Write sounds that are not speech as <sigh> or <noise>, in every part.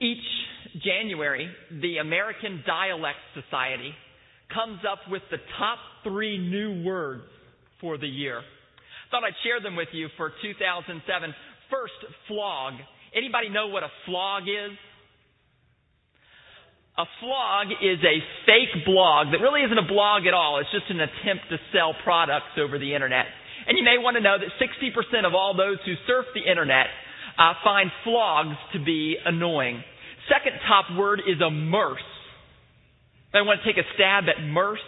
Each January, the American Dialect Society comes up with the top three new words for the year. Thought I'd share them with you for 2007. First, flog. Anybody know what a flog is? A flog is a fake blog that really isn't a blog at all. It's just an attempt to sell products over the internet. And you may want to know that 60% of all those who surf the internet uh, find flogs to be annoying. Second top word is immerse. I want to take a stab at murse.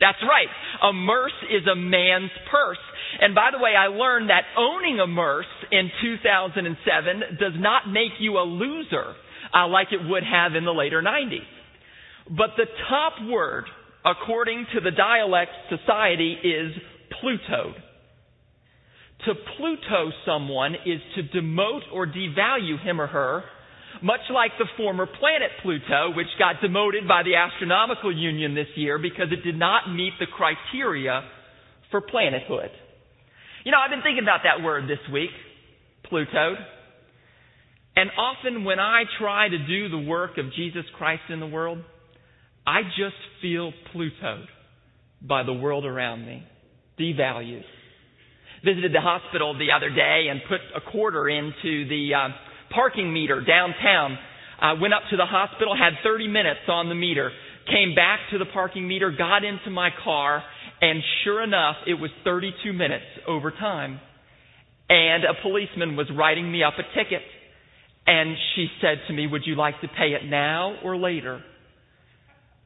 That's right. A murse is a man's purse. And by the way, I learned that owning a murse in 2007 does not make you a loser uh, like it would have in the later 90s. But the top word, according to the Dialect Society, is Plutoed. To Pluto someone is to demote or devalue him or her, much like the former planet Pluto, which got demoted by the Astronomical Union this year because it did not meet the criteria for planethood. You know, I've been thinking about that word this week, Plutoed. And often when I try to do the work of Jesus Christ in the world, I just feel Plutoed by the world around me, devalued. Visited the hospital the other day and put a quarter into the uh, parking meter downtown. Uh, went up to the hospital, had 30 minutes on the meter, came back to the parking meter, got into my car, and sure enough, it was 32 minutes over time. And a policeman was writing me up a ticket. And she said to me, Would you like to pay it now or later?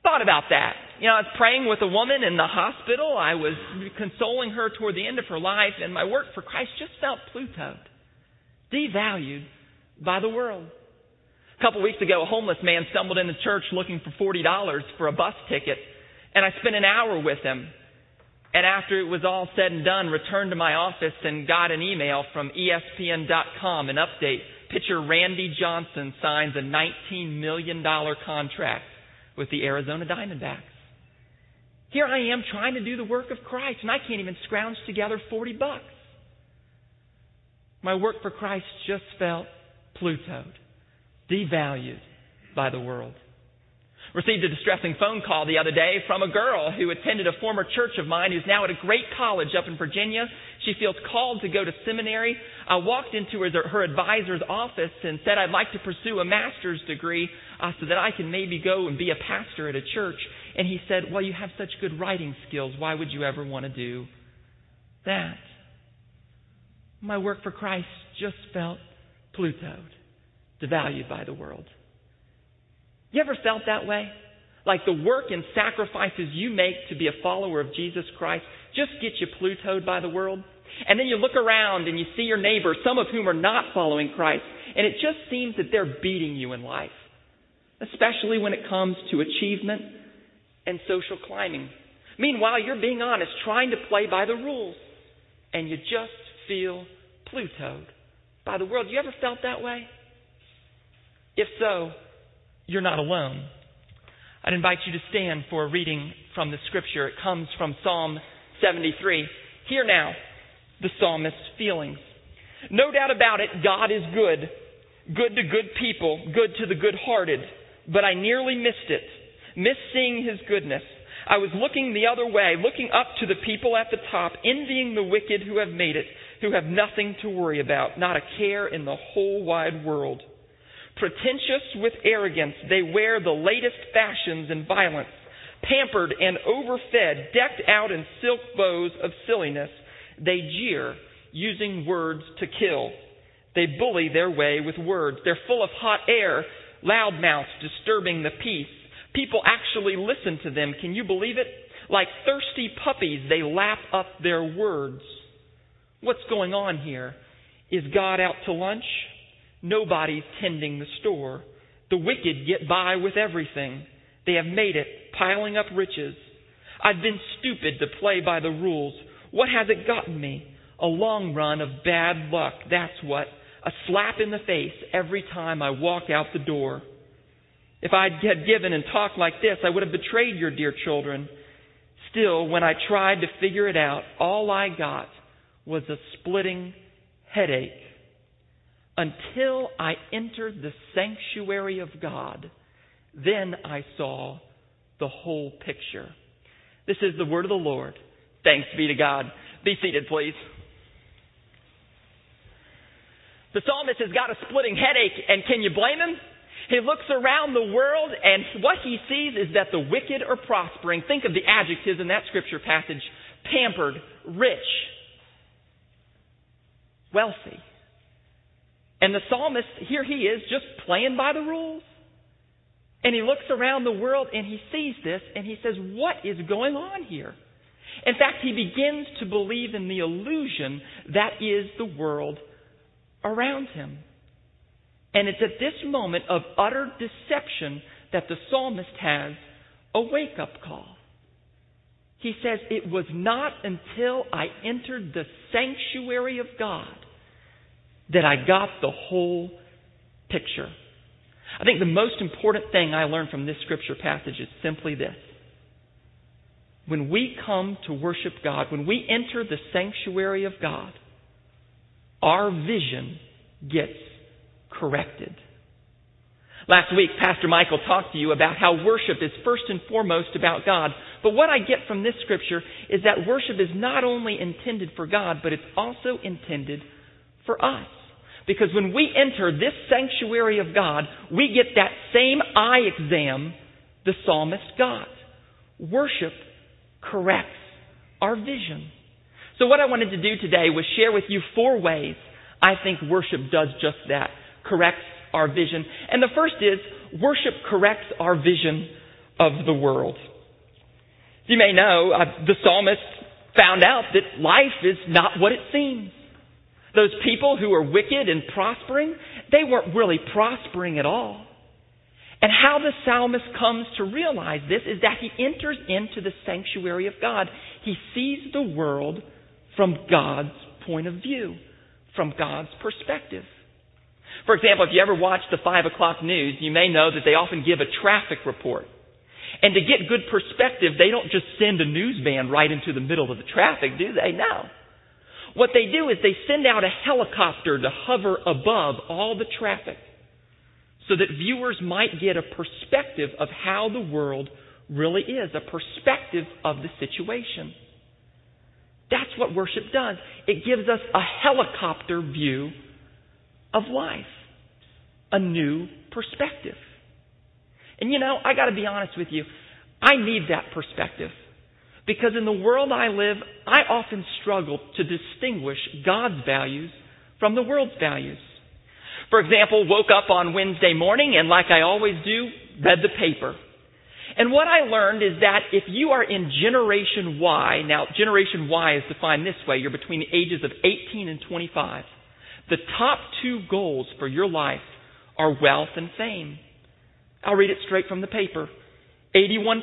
Thought about that. You know, I was praying with a woman in the hospital. I was consoling her toward the end of her life, and my work for Christ just felt Plutoed, devalued by the world. A couple weeks ago, a homeless man stumbled into church looking for $40 for a bus ticket, and I spent an hour with him. And after it was all said and done, returned to my office and got an email from ESPN.com, an update pitcher Randy Johnson signs a $19 million contract with the Arizona Diamondbacks. Here I am trying to do the work of Christ, and I can't even scrounge together 40 bucks. My work for Christ just felt Plutoed, devalued by the world. Received a distressing phone call the other day from a girl who attended a former church of mine who's now at a great college up in Virginia. She feels called to go to seminary. I walked into her, her advisor's office and said, I'd like to pursue a master's degree uh, so that I can maybe go and be a pastor at a church. And he said, Well, you have such good writing skills. Why would you ever want to do that? My work for Christ just felt Plutoed, devalued by the world. You ever felt that way? Like the work and sacrifices you make to be a follower of Jesus Christ just get you Plutoed by the world? And then you look around and you see your neighbors, some of whom are not following Christ, and it just seems that they're beating you in life, especially when it comes to achievement and social climbing. Meanwhile, you're being honest, trying to play by the rules, and you just feel Plutoed by the world. You ever felt that way? If so, you're not alone. I'd invite you to stand for a reading from the scripture. It comes from Psalm 73. Hear now the psalmist's feelings. No doubt about it, God is good. Good to good people, good to the good hearted. But I nearly missed it. Missed seeing his goodness. I was looking the other way, looking up to the people at the top, envying the wicked who have made it, who have nothing to worry about, not a care in the whole wide world. Pretentious with arrogance, they wear the latest fashions in violence. Pampered and overfed, decked out in silk bows of silliness, they jeer, using words to kill. They bully their way with words. They're full of hot air, loudmouths disturbing the peace. People actually listen to them. Can you believe it? Like thirsty puppies, they lap up their words. What's going on here? Is God out to lunch? Nobody's tending the store. The wicked get by with everything. They have made it, piling up riches. I've been stupid to play by the rules. What has it gotten me? A long run of bad luck, that's what. A slap in the face every time I walk out the door. If I had given and talked like this, I would have betrayed your dear children. Still, when I tried to figure it out, all I got was a splitting headache. Until I entered the sanctuary of God. Then I saw the whole picture. This is the word of the Lord. Thanks be to God. Be seated, please. The psalmist has got a splitting headache, and can you blame him? He looks around the world, and what he sees is that the wicked are prospering. Think of the adjectives in that scripture passage pampered, rich, wealthy. And the psalmist, here he is, just playing by the rules. And he looks around the world and he sees this and he says, What is going on here? In fact, he begins to believe in the illusion that is the world around him. And it's at this moment of utter deception that the psalmist has a wake up call. He says, It was not until I entered the sanctuary of God that I got the whole picture. I think the most important thing I learned from this scripture passage is simply this. When we come to worship God, when we enter the sanctuary of God, our vision gets corrected. Last week, Pastor Michael talked to you about how worship is first and foremost about God. But what I get from this scripture is that worship is not only intended for God, but it's also intended for us. Because when we enter this sanctuary of God, we get that same eye exam the psalmist got. Worship corrects our vision. So what I wanted to do today was share with you four ways I think worship does just that. Corrects our vision. And the first is worship corrects our vision of the world. You may know uh, the psalmist found out that life is not what it seems. Those people who are wicked and prospering, they weren't really prospering at all. And how the psalmist comes to realize this is that he enters into the sanctuary of God. He sees the world from God's point of view, from God's perspective. For example, if you ever watch the 5 o'clock news, you may know that they often give a traffic report. And to get good perspective, they don't just send a news van right into the middle of the traffic, do they? No. What they do is they send out a helicopter to hover above all the traffic so that viewers might get a perspective of how the world really is, a perspective of the situation. That's what worship does. It gives us a helicopter view of life, a new perspective. And you know, I got to be honest with you, I need that perspective. Because in the world I live, I often struggle to distinguish God's values from the world's values. For example, woke up on Wednesday morning and like I always do, read the paper. And what I learned is that if you are in Generation Y, now Generation Y is defined this way, you're between the ages of 18 and 25. The top two goals for your life are wealth and fame. I'll read it straight from the paper. 81%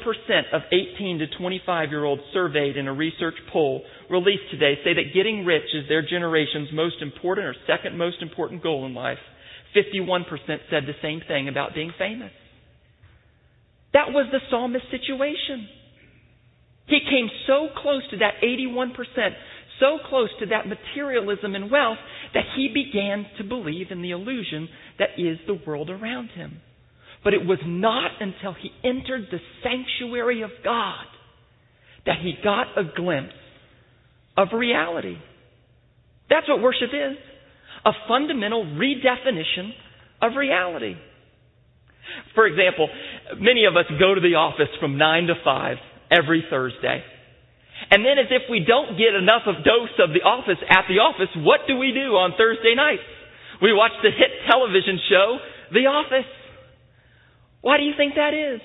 of 18 to 25 year olds surveyed in a research poll released today say that getting rich is their generation's most important or second most important goal in life. 51% said the same thing about being famous. That was the psalmist's situation. He came so close to that 81%, so close to that materialism and wealth, that he began to believe in the illusion that is the world around him. But it was not until he entered the sanctuary of God that he got a glimpse of reality. That's what worship is a fundamental redefinition of reality. For example, many of us go to the office from 9 to 5 every Thursday. And then as if we don't get enough of dose of the office at the office, what do we do on Thursday nights? We watch the hit television show, The Office. Why do you think that is?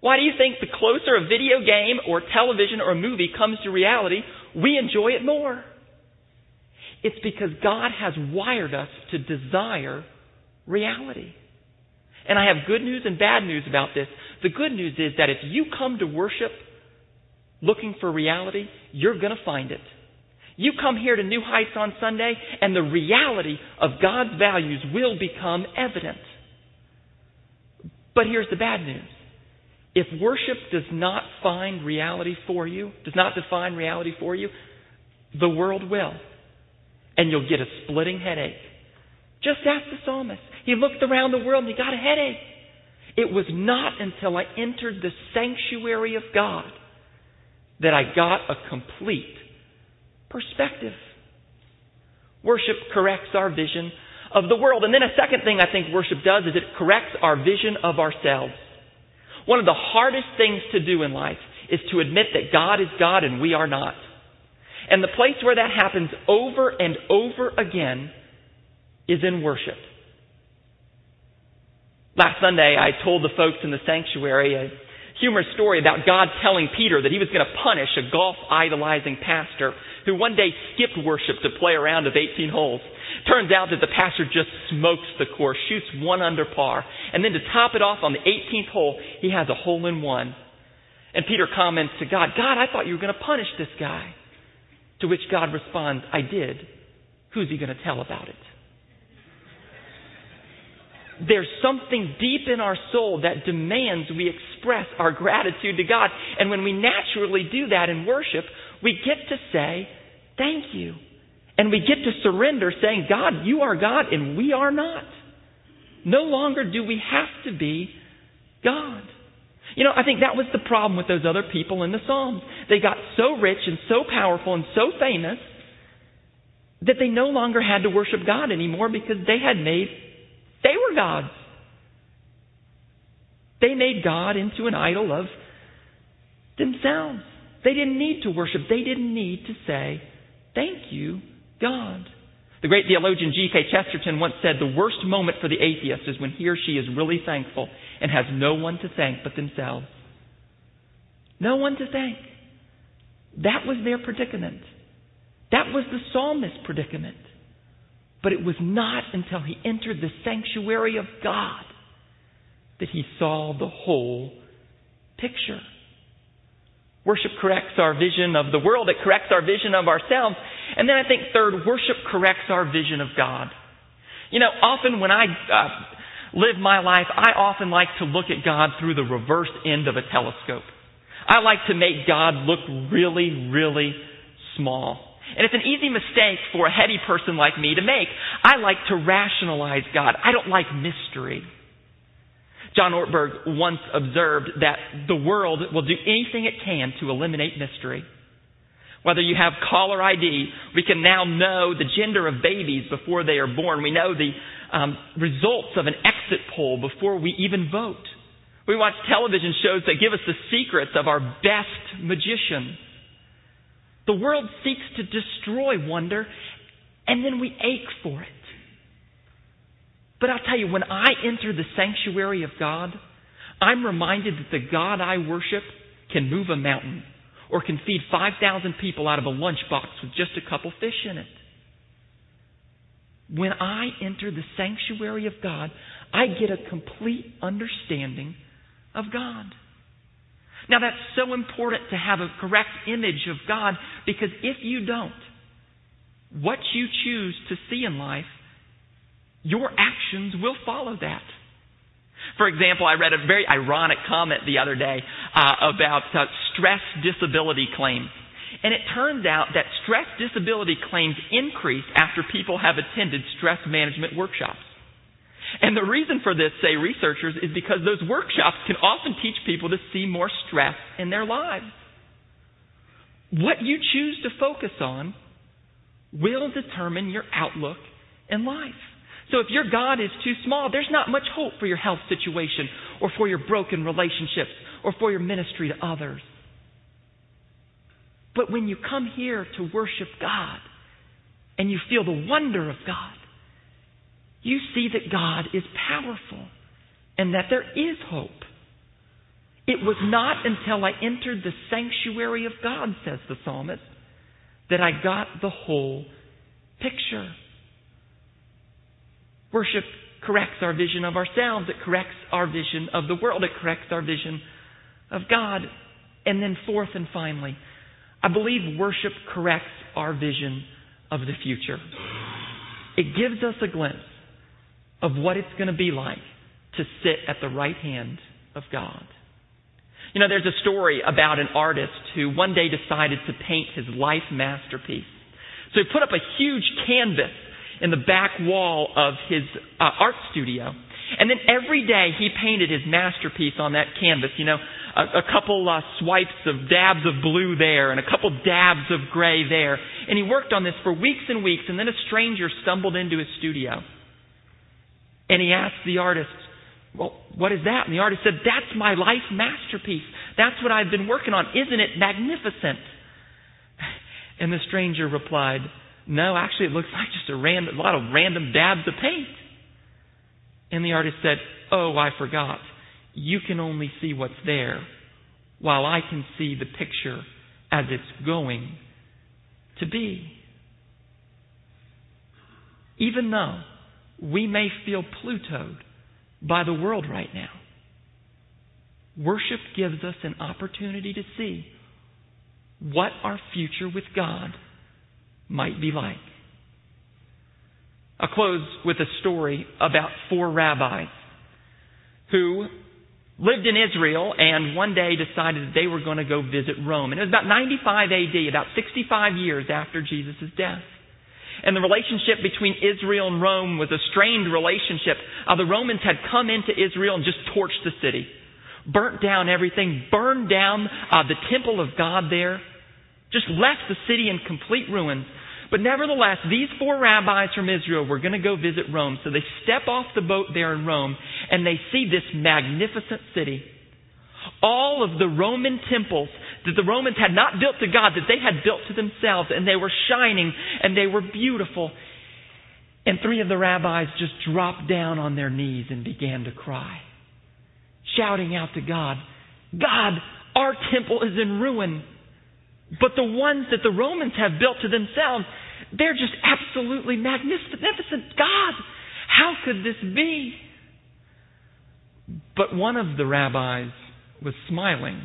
Why do you think the closer a video game or television or a movie comes to reality, we enjoy it more? It's because God has wired us to desire reality. And I have good news and bad news about this. The good news is that if you come to worship looking for reality, you're going to find it. You come here to New Heights on Sunday, and the reality of God's values will become evident. But here's the bad news. If worship does not find reality for you, does not define reality for you, the world will. And you'll get a splitting headache Just ask the psalmist. He looked around the world and he got a headache. It was not until I entered the sanctuary of God that I got a complete perspective. Worship corrects our vision of the world. And then a second thing I think worship does is it corrects our vision of ourselves. One of the hardest things to do in life is to admit that God is God and we are not. And the place where that happens over and over again is in worship. Last Sunday, I told the folks in the sanctuary a humorous story about God telling Peter that he was going to punish a golf idolizing pastor who one day skipped worship to play a round of 18 holes. Turns out that the pastor just smokes the course, shoots one under par, and then to top it off on the 18th hole, he has a hole in one. And Peter comments to God, God, I thought you were going to punish this guy. To which God responds, I did. Who's he going to tell about it? There's something deep in our soul that demands we express our gratitude to God. And when we naturally do that in worship, we get to say, Thank you. And we get to surrender saying, God, you are God and we are not. No longer do we have to be God. You know, I think that was the problem with those other people in the Psalms. They got so rich and so powerful and so famous that they no longer had to worship God anymore because they had made, they were gods. They made God into an idol of themselves. They didn't need to worship. They didn't need to say, Thank you, God. The great theologian G.K. Chesterton once said the worst moment for the atheist is when he or she is really thankful and has no one to thank but themselves. No one to thank. That was their predicament. That was the psalmist's predicament. But it was not until he entered the sanctuary of God that he saw the whole picture. Worship corrects our vision of the world. It corrects our vision of ourselves. And then I think third, worship corrects our vision of God. You know, often when I uh, live my life, I often like to look at God through the reverse end of a telescope. I like to make God look really, really small. And it's an easy mistake for a heady person like me to make. I like to rationalize God. I don't like mystery. John Ortberg once observed that the world will do anything it can to eliminate mystery. Whether you have caller ID, we can now know the gender of babies before they are born. We know the um, results of an exit poll before we even vote. We watch television shows that give us the secrets of our best magicians. The world seeks to destroy wonder, and then we ache for it. But I'll tell you, when I enter the sanctuary of God, I'm reminded that the God I worship can move a mountain or can feed 5,000 people out of a lunchbox with just a couple fish in it. When I enter the sanctuary of God, I get a complete understanding of God. Now, that's so important to have a correct image of God because if you don't, what you choose to see in life your actions will follow that. For example, I read a very ironic comment the other day uh, about uh, stress disability claims. And it turns out that stress disability claims increase after people have attended stress management workshops. And the reason for this, say researchers, is because those workshops can often teach people to see more stress in their lives. What you choose to focus on will determine your outlook in life. So if your God is too small, there's not much hope for your health situation or for your broken relationships or for your ministry to others. But when you come here to worship God and you feel the wonder of God, you see that God is powerful and that there is hope. It was not until I entered the sanctuary of God, says the psalmist, that I got the whole picture. Worship corrects our vision of ourselves. It corrects our vision of the world. It corrects our vision of God. And then, fourth and finally, I believe worship corrects our vision of the future. It gives us a glimpse of what it's going to be like to sit at the right hand of God. You know, there's a story about an artist who one day decided to paint his life masterpiece. So he put up a huge canvas in the back wall of his uh, art studio. And then every day he painted his masterpiece on that canvas. You know, a, a couple uh, swipes of dabs of blue there and a couple dabs of gray there. And he worked on this for weeks and weeks. And then a stranger stumbled into his studio. And he asked the artist, Well, what is that? And the artist said, That's my life masterpiece. That's what I've been working on. Isn't it magnificent? And the stranger replied, No, actually, it looks <laughs> like just a, random, a lot of random dabs of paint. And the artist said, Oh, I forgot. You can only see what's there, while I can see the picture as it's going to be. Even though we may feel Plutoed by the world right now, worship gives us an opportunity to see what our future with God might be like. I'll close with a story about four rabbis who lived in Israel and one day decided that they were going to go visit Rome. And it was about 95 AD, about 65 years after Jesus' death. And the relationship between Israel and Rome was a strained relationship. Uh, the Romans had come into Israel and just torched the city, burnt down everything, burned down uh, the temple of God there, just left the city in complete ruins. But nevertheless, these four rabbis from Israel were going to go visit Rome. So they step off the boat there in Rome and they see this magnificent city. All of the Roman temples that the Romans had not built to God, that they had built to themselves, and they were shining and they were beautiful. And three of the rabbis just dropped down on their knees and began to cry, shouting out to God, God, our temple is in ruin. But the ones that the Romans have built to themselves, they're just absolutely magnificent. God, how could this be? But one of the rabbis was smiling.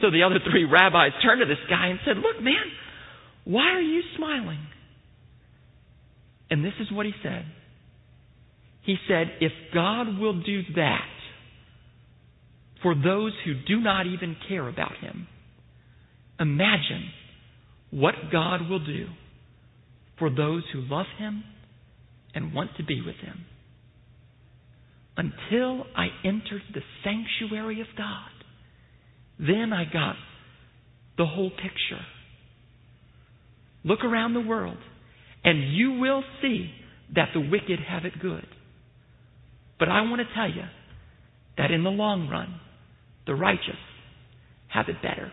So the other three rabbis turned to this guy and said, Look, man, why are you smiling? And this is what he said. He said, If God will do that for those who do not even care about him, Imagine what God will do for those who love Him and want to be with Him. Until I entered the sanctuary of God, then I got the whole picture. Look around the world, and you will see that the wicked have it good. But I want to tell you that in the long run, the righteous have it better.